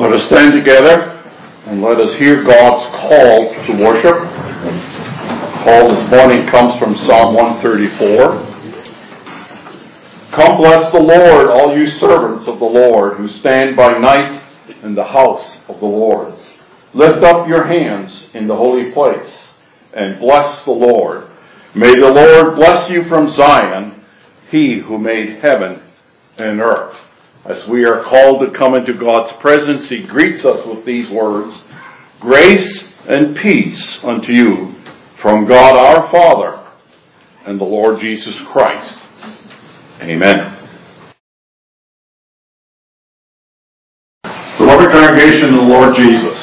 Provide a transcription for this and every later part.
Let us stand together and let us hear God's call to worship. The call this morning comes from Psalm 134. Come bless the Lord, all you servants of the Lord who stand by night in the house of the Lord. Lift up your hands in the holy place and bless the Lord. May the Lord bless you from Zion, he who made heaven and earth. As we are called to come into God's presence, He greets us with these words Grace and peace unto you from God our Father and the Lord Jesus Christ. Amen. Beloved congregation of the Lord Jesus,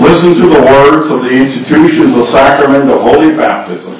listen to the words of the institution of the sacrament of holy baptism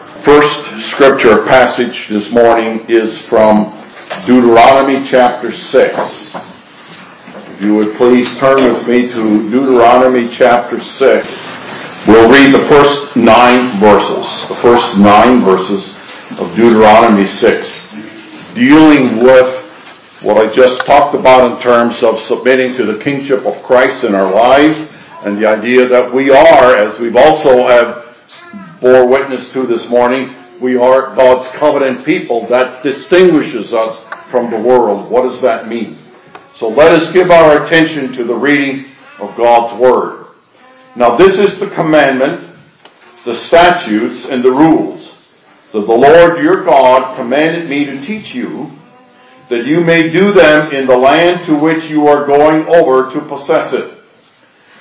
first scripture passage this morning is from Deuteronomy chapter 6. If you would please turn with me to Deuteronomy chapter 6. We'll read the first nine verses, the first nine verses of Deuteronomy 6, dealing with what I just talked about in terms of submitting to the kingship of Christ in our lives and the idea that we are, as we've also have bore witness to this morning, we are God's covenant people. That distinguishes us from the world. What does that mean? So let us give our attention to the reading of God's Word. Now this is the commandment, the statutes, and the rules that the Lord your God commanded me to teach you, that you may do them in the land to which you are going over to possess it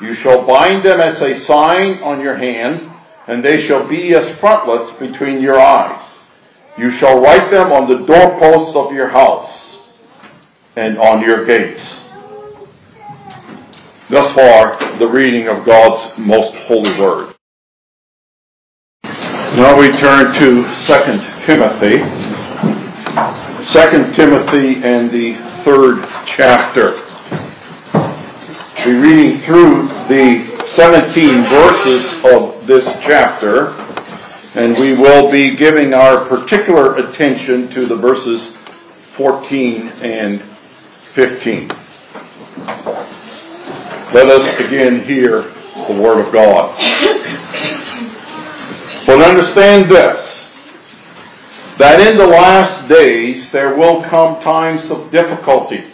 You shall bind them as a sign on your hand, and they shall be as frontlets between your eyes. You shall write them on the doorposts of your house and on your gates. Thus far, the reading of God's most holy word. Now we turn to 2 Timothy. 2 Timothy and the third chapter be reading through the 17 verses of this chapter, and we will be giving our particular attention to the verses 14 and 15. Let us again hear the Word of God. But understand this, that in the last days there will come times of difficulty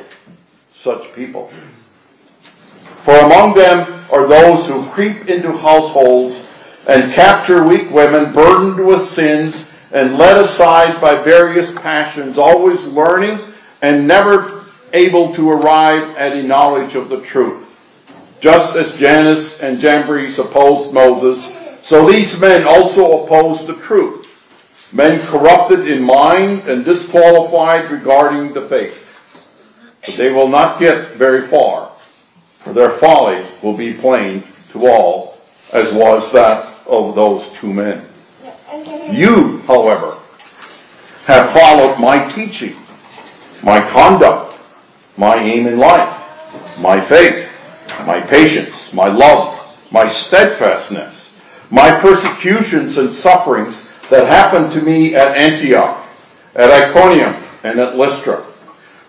such people. For among them are those who creep into households and capture weak women burdened with sins and led aside by various passions, always learning and never able to arrive at a knowledge of the truth. just as Jannes and Jambres opposed Moses, so these men also opposed the truth. Men corrupted in mind and disqualified regarding the faith. But they will not get very far, for their folly will be plain to all, as was that of those two men. You, however, have followed my teaching, my conduct, my aim in life, my faith, my patience, my love, my steadfastness, my persecutions and sufferings that happened to me at Antioch, at Iconium, and at Lystra,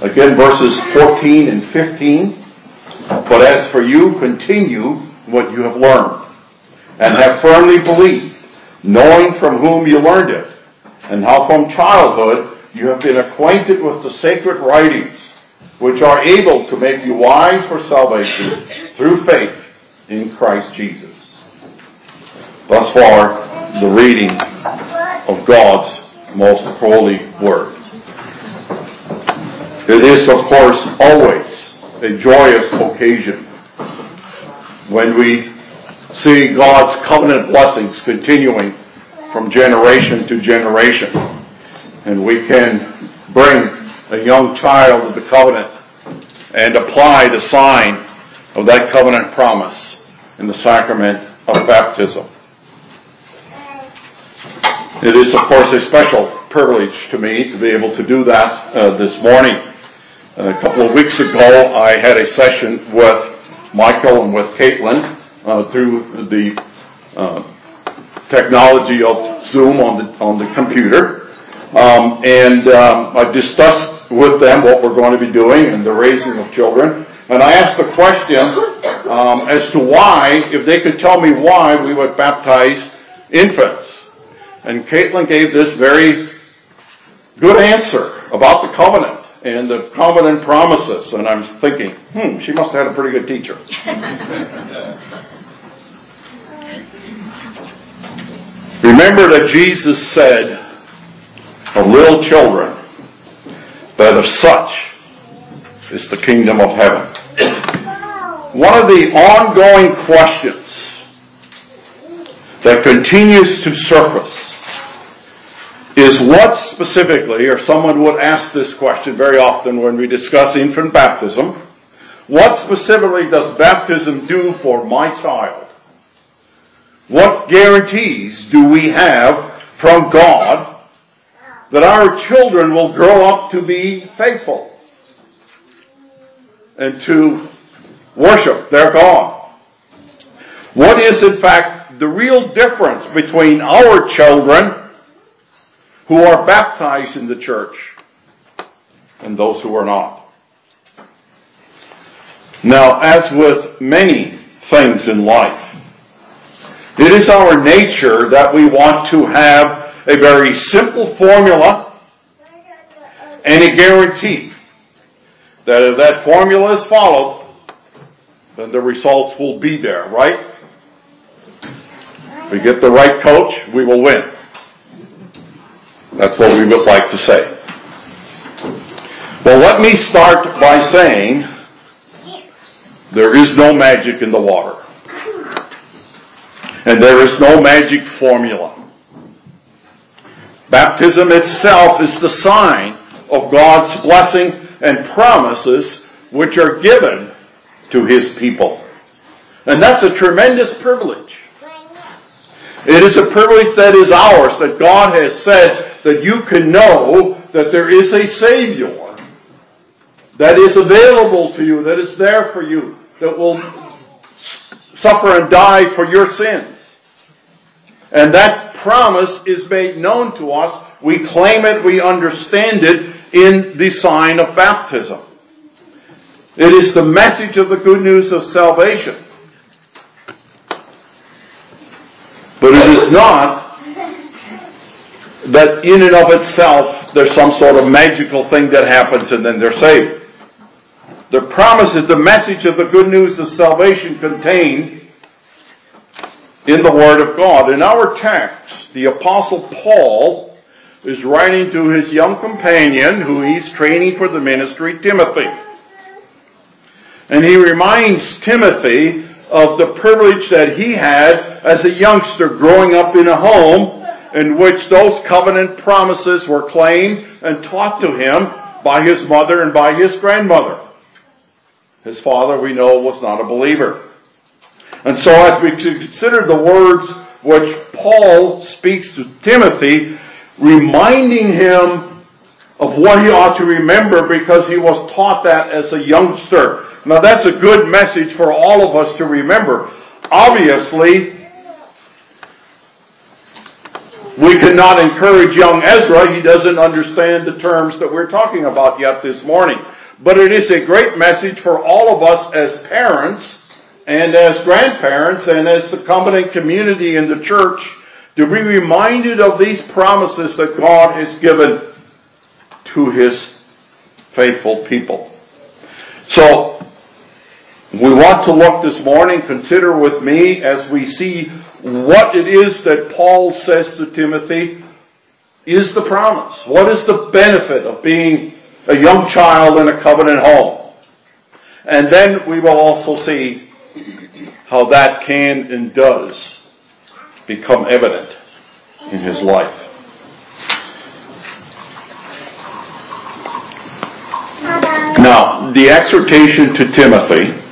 Again, verses 14 and 15. But as for you, continue what you have learned, and have firmly believed, knowing from whom you learned it, and how from childhood you have been acquainted with the sacred writings, which are able to make you wise for salvation through faith in Christ Jesus. Thus far, the reading of God's most holy word. It is, of course, always a joyous occasion when we see God's covenant blessings continuing from generation to generation. And we can bring a young child to the covenant and apply the sign of that covenant promise in the sacrament of baptism. It is, of course, a special privilege to me to be able to do that uh, this morning. A couple of weeks ago, I had a session with Michael and with Caitlin uh, through the uh, technology of Zoom on the on the computer, um, and um, I discussed with them what we're going to be doing and the raising of children. And I asked the question um, as to why, if they could tell me why we would baptize infants. And Caitlin gave this very good answer about the covenant and the covenant promises. And I'm thinking, hmm, she must have had a pretty good teacher. Remember that Jesus said of little children that of such is the kingdom of heaven. One of the ongoing questions that continues to surface is what specifically, or someone would ask this question very often when we discuss infant baptism, what specifically does baptism do for my child? What guarantees do we have from God that our children will grow up to be faithful and to worship their God? What is, in fact, the real difference between our children who are baptized in the church and those who are not? Now, as with many things in life, it is our nature that we want to have a very simple formula and a guarantee that if that formula is followed, then the results will be there, right? If we get the right coach, we will win. That's what we would like to say. Well, let me start by saying there is no magic in the water. And there is no magic formula. Baptism itself is the sign of God's blessing and promises which are given to His people. And that's a tremendous privilege. It is a privilege that is ours, that God has said that you can know that there is a Savior that is available to you, that is there for you, that will suffer and die for your sins. And that promise is made known to us. We claim it, we understand it in the sign of baptism. It is the message of the good news of salvation. But it is not that in and of itself there's some sort of magical thing that happens and then they're saved. The promise is the message of the good news of salvation contained in the Word of God. In our text, the Apostle Paul is writing to his young companion who he's training for the ministry, Timothy. And he reminds Timothy of the privilege that he had as a youngster growing up in a home in which those covenant promises were claimed and taught to him by his mother and by his grandmother. His father, we know, was not a believer. And so as we consider the words which Paul speaks to Timothy, reminding him of what he ought to remember because he was taught that as a youngster. Now that's a good message for all of us to remember. Obviously, we cannot encourage young Ezra. He doesn't understand the terms that we're talking about yet this morning. But it is a great message for all of us as parents and as grandparents and as the covenant community in the church to be reminded of these promises that God has given to His faithful people. So, we want to look this morning, consider with me as we see what it is that Paul says to Timothy is the promise. What is the benefit of being a young child in a covenant home. And then we will also see how that can and does become evident in his life. Now, the exhortation to Timothy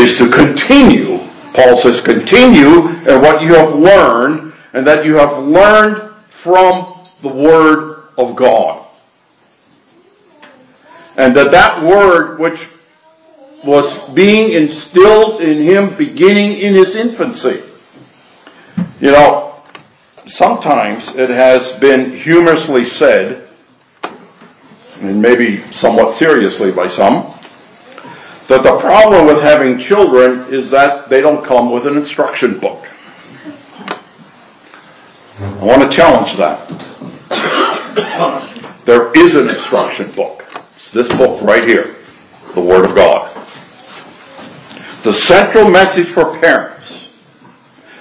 is to continue, Paul says, continue in what you have learned and that you have learned from the Word of God. And that that word which was being instilled in him beginning in his infancy. You know, sometimes it has been humorously said, and maybe somewhat seriously by some, that the problem with having children is that they don't come with an instruction book. I want to challenge that. There is an instruction book It's this book right here, the Word of God. The central message for parents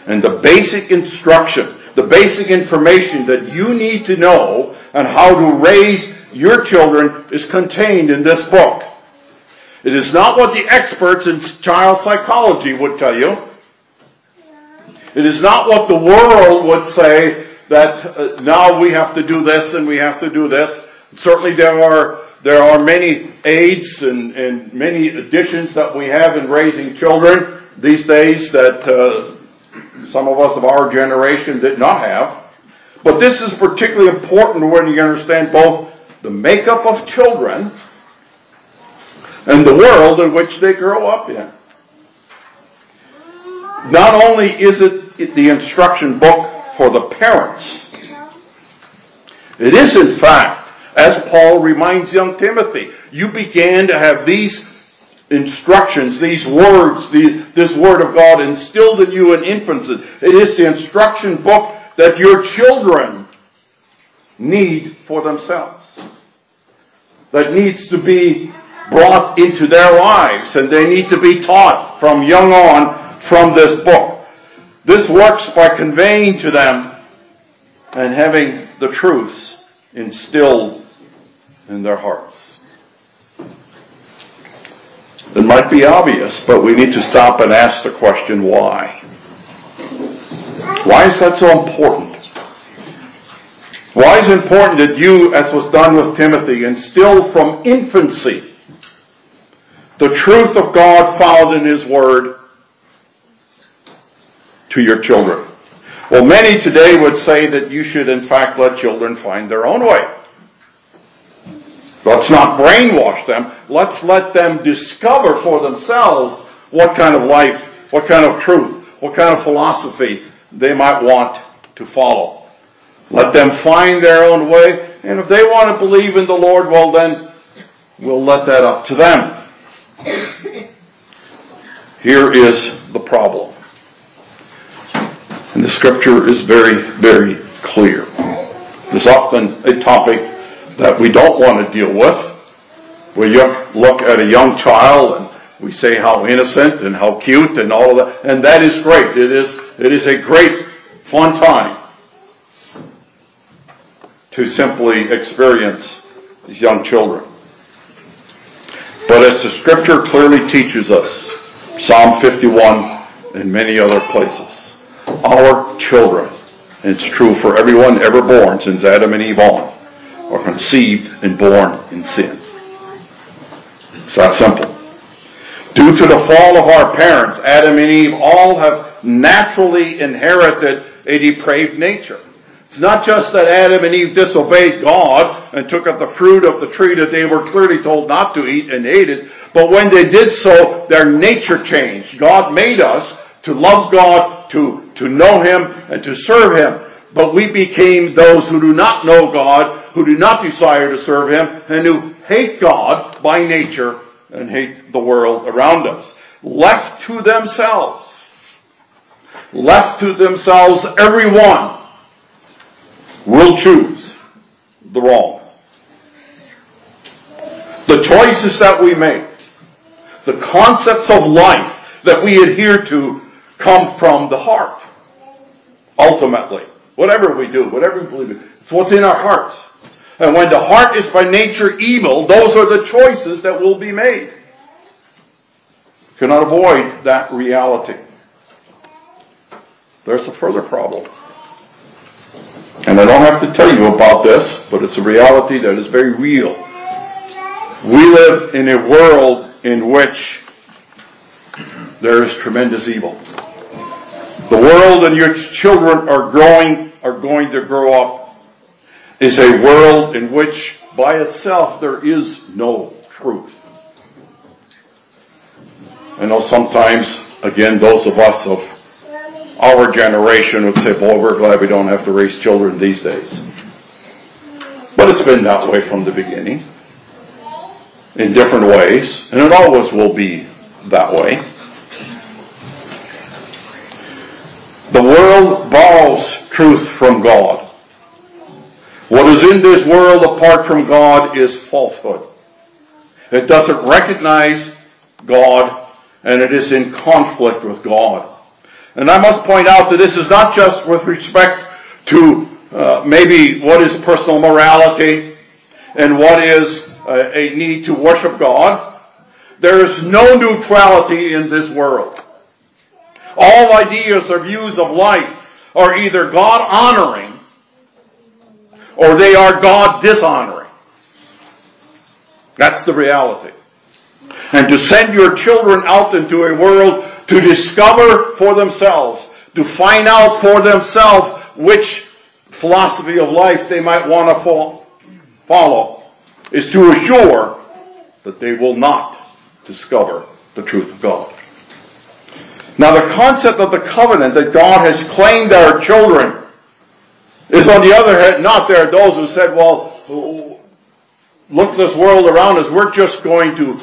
and the basic instruction, the basic information that you need to know on how to raise your children is contained in this book. It is not what the experts in child psychology would tell you. It is not what the world would say that uh, now we have to do this and we have to do this. Certainly there are there are many aids and, and many additions that we have in raising children these days that uh, some of us of our generation did not have. But this is particularly important when you understand both the makeup of children and the world in which they grow up in. Not only is it the instruction book for the parents, it is in fact as Paul reminds young Timothy, you began to have these instructions, these words, the, this word of God instilled in you in infancy. It is the instruction book that your children need for themselves. That needs to be brought into their lives and they need to be taught from young on from this book. This works by conveying to them and having the truths instilled in their hearts. It might be obvious, but we need to stop and ask the question why? Why is that so important? Why is it important that you, as was done with Timothy, instill from infancy the truth of God found in His Word to your children. Well, many today would say that you should in fact let children find their own way. Let's not brainwash them. Let's let them discover for themselves what kind of life, what kind of truth, what kind of philosophy they might want to follow. Let them find their own way, and if they want to believe in the Lord, well then, we'll let that up to them. Here is the problem. And the scripture is very, very clear. It's often a topic that we don't want to deal with. We look at a young child and we say how innocent and how cute and all of that, and that is great. It is, it is a great fun time to simply experience these young children. But as the scripture clearly teaches us, Psalm 51 and many other places, our children, and it's true for everyone ever born since Adam and Eve on, are conceived and born in sin. It's that simple. Due to the fall of our parents, Adam and Eve all have naturally inherited a depraved nature. It's not just that Adam and Eve disobeyed God and took up the fruit of the tree that they were clearly told not to eat and ate it, but when they did so, their nature changed. God made us to love God, to, to know Him, and to serve Him. But we became those who do not know God, who do not desire to serve Him, and who hate God by nature and hate the world around us. Left to themselves. Left to themselves, everyone will choose the wrong. The choices that we make, the concepts of life that we adhere to come from the heart. Ultimately. Whatever we do, whatever we believe in, it's what's in our hearts. And when the heart is by nature evil, those are the choices that will be made. Cannot avoid that reality. There's a further problem. And I don't have to tell you about this, but it's a reality that is very real. We live in a world in which there is tremendous evil. The world in which children are growing, are going to grow up, is a world in which by itself there is no truth. I know sometimes, again, those of us of our generation would say, boy, we're glad we don't have to raise children these days. But it's been that way from the beginning, in different ways, and it always will be that way. The world borrows truth from God. What is in this world apart from God is falsehood. It doesn't recognize God and it is in conflict with God. And I must point out that this is not just with respect to uh, maybe what is personal morality and what is uh, a need to worship God. There is no neutrality in this world. All ideas or views of life are either God honoring or they are God dishonoring. That's the reality. And to send your children out into a world to discover for themselves, to find out for themselves which philosophy of life they might want to follow, is to assure that they will not discover the truth of God. Now, the concept of the covenant that God has claimed our children is, on the other hand, not there are those who said, well, look this world around us, we're just going to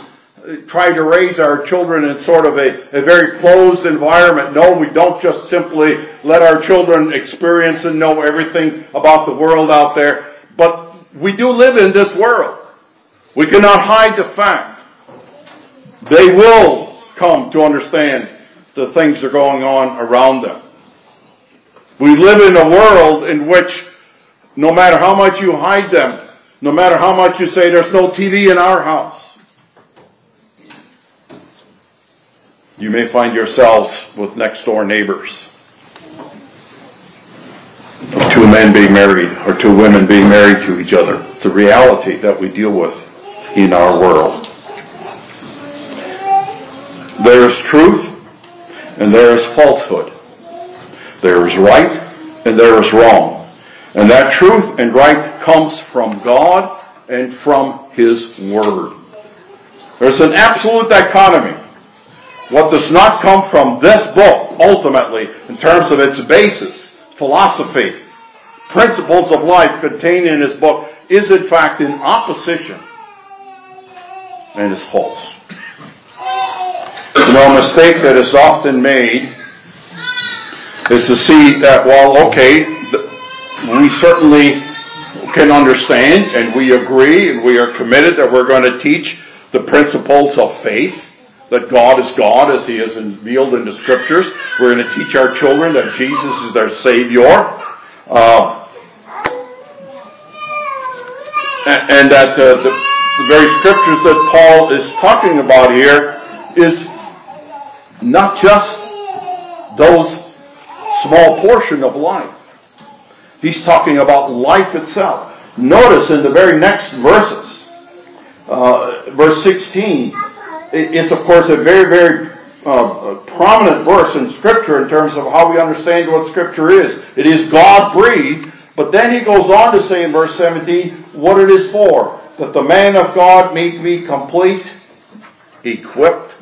try to raise our children in sort of a, a very closed environment. No, we don't just simply let our children experience and know everything about the world out there, but we do live in this world. We cannot hide the fact. They will come to understand the things that are going on around them. We live in a world in which no matter how much you hide them, no matter how much you say there's no TV in our house, you may find yourselves with next door neighbors. Two men being married or two women being married to each other. It's a reality that we deal with in our world. There is truth and there is falsehood. There is right and there is wrong. And that truth and right comes from God and from His Word. There's an absolute dichotomy. What does not come from this book, ultimately, in terms of its basis, philosophy, principles of life contained in this book, is in fact in opposition and is false. You know, a mistake that is often made is to see that, well, okay, we certainly can understand and we agree and we are committed that we're going to teach the principles of faith, that God is God as He is revealed in the Scriptures. We're going to teach our children that Jesus is their Savior. Uh, and, and, that uh, the, the very Scriptures that Paul is talking about here is not just those small portion of life. He's talking about life itself. Notice in the very next verses, uh, verse 16, it's of course a very, very uh, prominent verse in Scripture in terms of how we understand what Scripture is. It is God breathed, but then he goes on to say in verse 17 what it is for that the man of God may be complete, equipped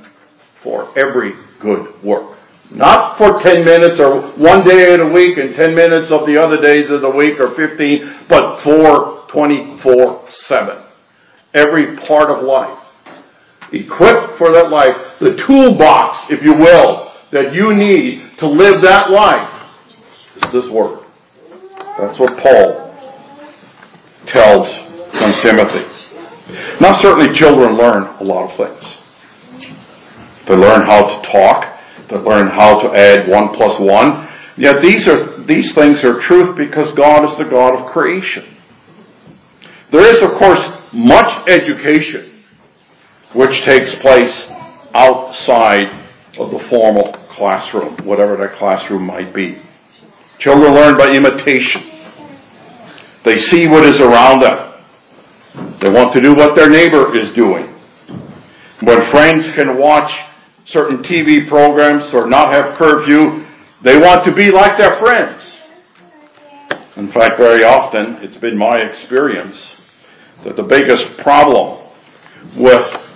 for every good work. Not for 10 minutes or one day in a week and 10 minutes of the other days of the week or 15, but for 24-7. Every part of life. Equipped for that life. The toolbox, if you will, that you need to live that life is this word. That's what Paul tells Timothy. Now certainly children learn a lot of things. They learn how to talk They learn how to add one plus one. Yet these are these things are truth because God is the God of creation. There is, of course, much education which takes place outside of the formal classroom, whatever that classroom might be. Children learn by imitation. They see what is around them. They want to do what their neighbor is doing. When friends can watch certain TV programs or not have curfew. They want to be like their friends. In fact, very often, it's been my experience that the biggest problem with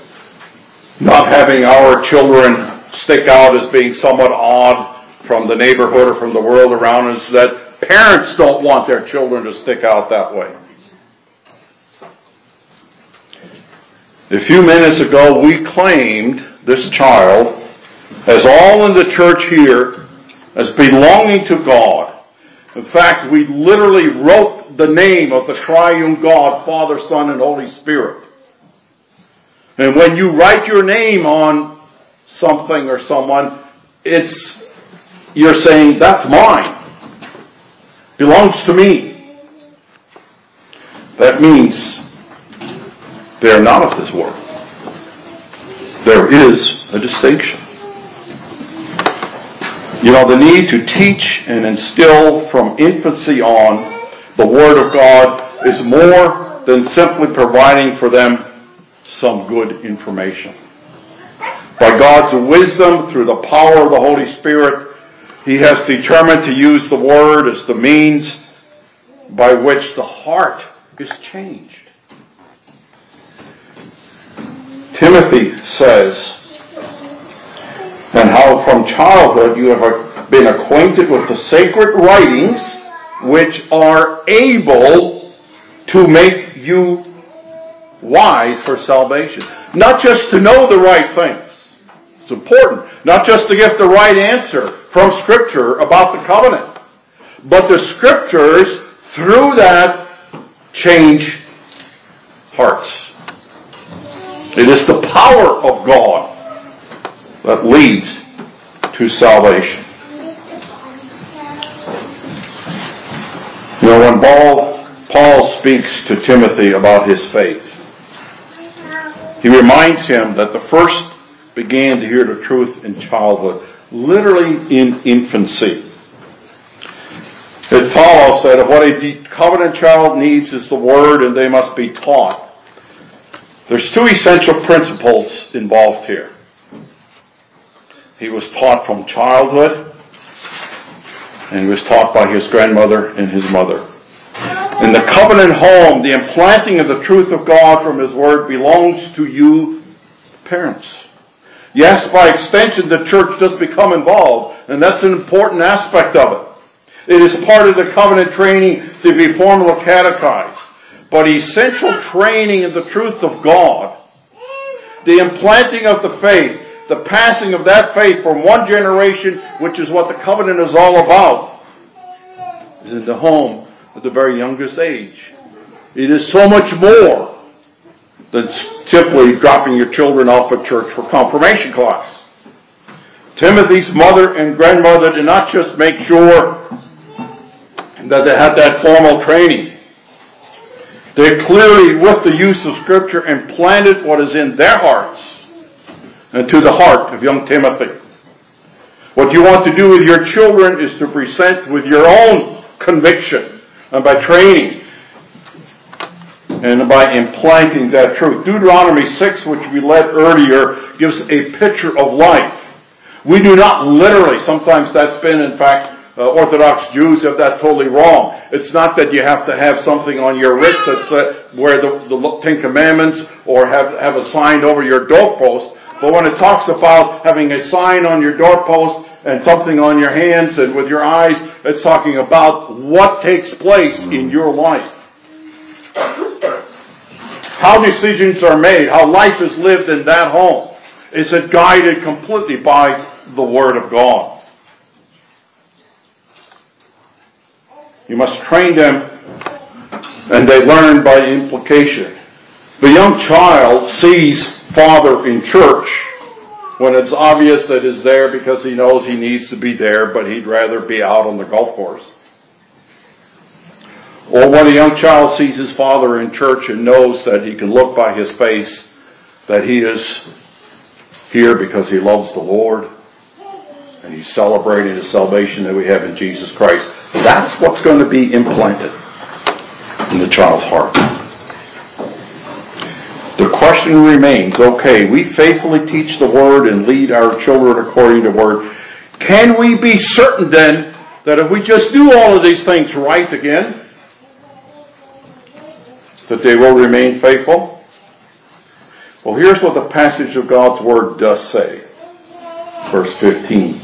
not having our children stick out as being somewhat odd from the neighborhood or from the world around us, that parents don't want their children to stick out that way. A few minutes ago, we claimed this child as all in the church here as belonging to God. In fact, we literally wrote the name of the triune God, Father, Son, and Holy Spirit. And when you write your name on something or someone, it's, you're saying, that's mine. Belongs to me. That means they're not of this world. There is a distinction. You know, the need to teach and instill from infancy on the Word of God is more than simply providing for them some good information. By God's wisdom, through the power of the Holy Spirit, He has determined to use the Word as the means by which the heart is changed. Timothy says, and how from childhood you have been acquainted with the sacred writings which are able to make you wise for salvation. Not just to know the right things. It's important. Not just to get the right answer from Scripture about the covenant. But the Scriptures, through that, change hearts. It is the power of God that leads to salvation. You know, when Paul, Paul speaks to Timothy about his faith, he reminds him that the first began to hear the truth in childhood, literally in infancy. It follows that what a covenant child needs is the word and they must be taught. There's two essential principles involved here. He was taught from childhood and he was taught by his grandmother and his mother. In the covenant home, the implanting of the truth of God from His Word belongs to you, parents. Yes, by extension, the church does become involved, and that's an important aspect of it. It is part of the covenant training to be formally catechized. But essential training in the truth of God, the implanting of the faith, the passing of that faith from one generation, which is what the covenant is all about, is in the home at the very youngest age. It is so much more than simply dropping your children off at church for confirmation class. Timothy's mother and grandmother did not just make sure that they had that formal training. They clearly, with the use of Scripture, implanted what is in their hearts and to the heart of young Timothy. What you want to do with your children is to present with your own conviction and by training and by implanting that truth. Deuteronomy 6, which we read earlier, gives a picture of life. We do not literally, sometimes that's been, in fact, uh, Orthodox Jews have that totally wrong. It's not that you have to have something on your wrist that's uh, where the, the Ten Commandments or have, have a sign over your doorpost. But when it talks about having a sign on your doorpost and something on your hands and with your eyes, it's talking about what takes place in your life. How decisions are made, how life is lived in that home. Is it guided completely by the Word of God? You must train them and they learn by implication. The young child sees father in church when it's obvious that he's there because he knows he needs to be there, but he'd rather be out on the golf course. Or when a young child sees his father in church and knows that he can look by his face that he is here because he loves the Lord and he's celebrating the salvation that we have in Jesus Christ. That's what's going to be implanted in the child's heart. Question remains, okay, we faithfully teach the Word and lead our children according to Word. Can we be certain then that if we just do all of these things right again, that they will remain faithful? Well, here's what the passage of God's Word does say. Verse 15.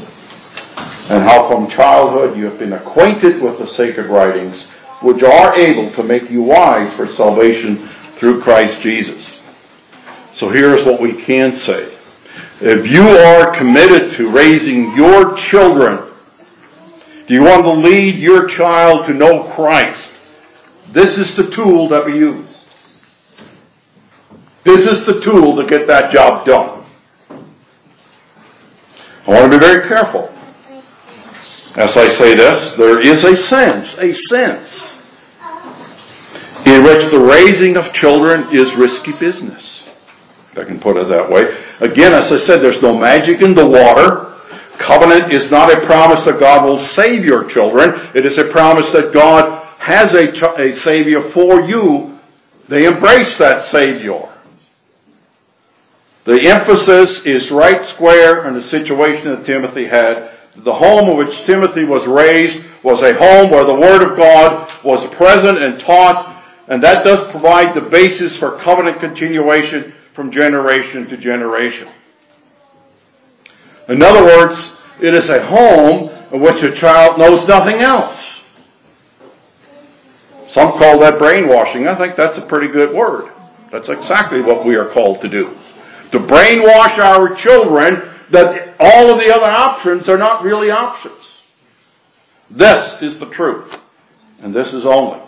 And how from childhood you have been acquainted with the sacred writings, which are able to make you wise for salvation through Christ Jesus. So here's what we can say. If you are committed to raising your children, do you want to lead your child to know Christ? This is the tool that we use. This is the tool to get that job done. I want to be very careful. As I say this, there is a sense, a sense, in which the raising of children is risky business. I can put it that way. Again, as I said, there's no magic in the water. Covenant is not a promise that God will save your children. It is a promise that God has a, a Savior for you. They embrace that Savior. The emphasis is right square in the situation that Timothy had. The home in which Timothy was raised was a home where the Word of God was present and taught, and that does provide the basis for covenant continuation from generation to generation. In other words, it is a home in which a child knows nothing else. Some call that brainwashing. I think that's a pretty good word. That's exactly what we are called to do. To brainwash our children that all of the other options are not really options. This is the truth. And this is only.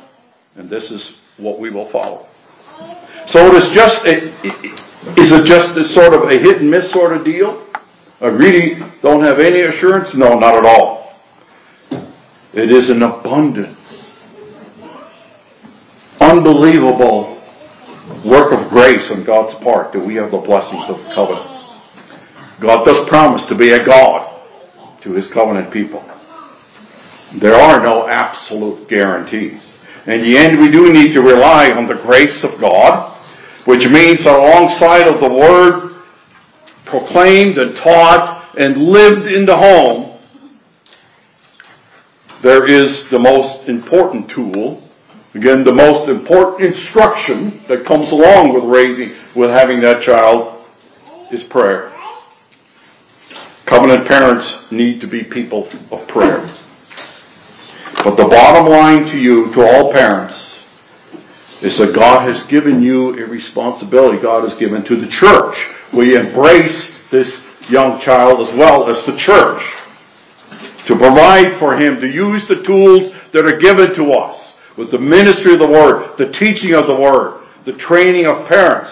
And this is what we will follow. So it is just a, is it just a sort of a hit and miss sort of deal? I really don't have any assurance? No, not at all. It is an abundant, unbelievable work of grace on God's part that we have the blessings of the covenant. God does promise to be a God to his covenant people. There are no absolute guarantees. In the end, we do need to rely on the grace of God which means alongside of the word proclaimed and taught and lived in the home, there is the most important tool. Again, the most important instruction that comes along with raising, with having that child is prayer. Covenant parents need to be people of prayer. But the bottom line to you, to all parents, is that God has given you a responsibility. God has given to the church. We embrace this young child as well as the church to provide for him, to use the tools that are given to us with the ministry of the Word, the teaching of the Word, the training of parents.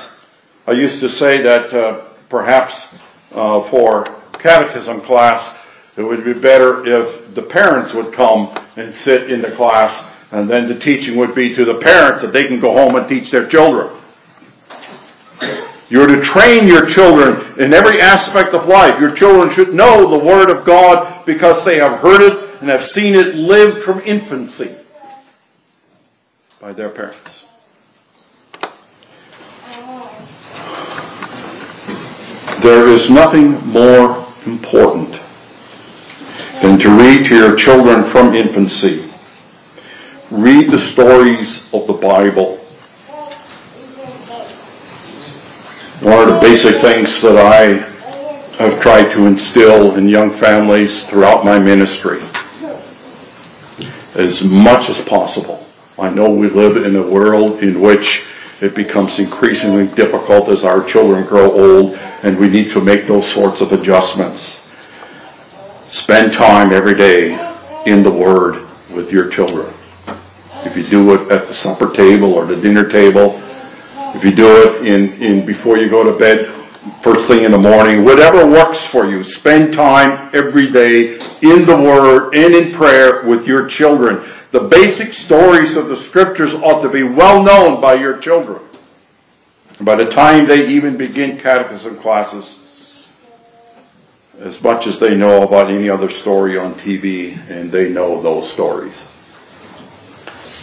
I used to say that uh, perhaps uh, for catechism class, it would be better if the parents would come and sit in the class, and then the teaching would be to the parents that they can go home and teach their children. You're to train your children in every aspect of life. Your children should know the Word of God because they have heard it and have seen it lived from infancy by their parents. There is nothing more important than to read to your children from infancy. Read the stories of the Bible. One of the basic things that I have tried to instill in young families throughout my ministry, as much as possible. I know we live in a world in which it becomes increasingly difficult as our children grow old and we need to make those sorts of adjustments. Spend time every day in the Word with your children. If you do it at the supper table or the dinner table, if you do it in, in before you go to bed, first thing in the morning, whatever works for you, spend time every day in the Word and in prayer with your children. The basic stories of the Scriptures ought to be well known by your children. By the time they even begin catechism classes, as much as they know about any other story on TV, and they know those stories.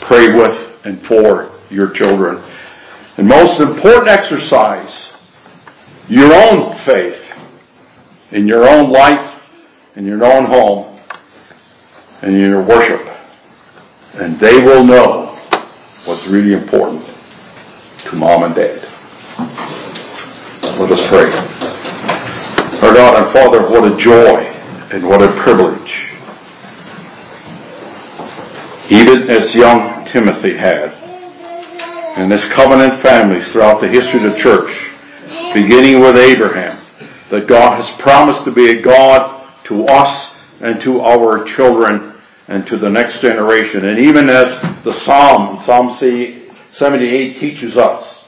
Pray with and for your children. And most important exercise, your own faith in your own life, in your own home, and in your worship. And they will know what's really important to mom and dad. Let us pray. Our God and Father, what a joy and what a privilege. Even as young Timothy had, and as covenant families throughout the history of the church, beginning with Abraham, that God has promised to be a God to us and to our children and to the next generation. And even as the Psalm, Psalm 78 teaches us,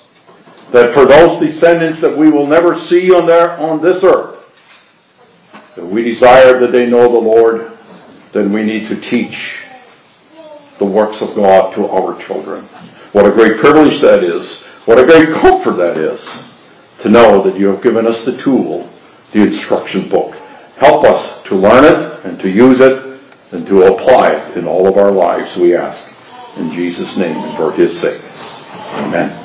that for those descendants that we will never see on, their, on this earth, that we desire that they know the Lord, then we need to teach the works of God to our children. What a great privilege that is. What a great comfort that is to know that you have given us the tool, the instruction book. Help us to learn it and to use it and to apply it in all of our lives, we ask. In Jesus' name and for his sake. Amen.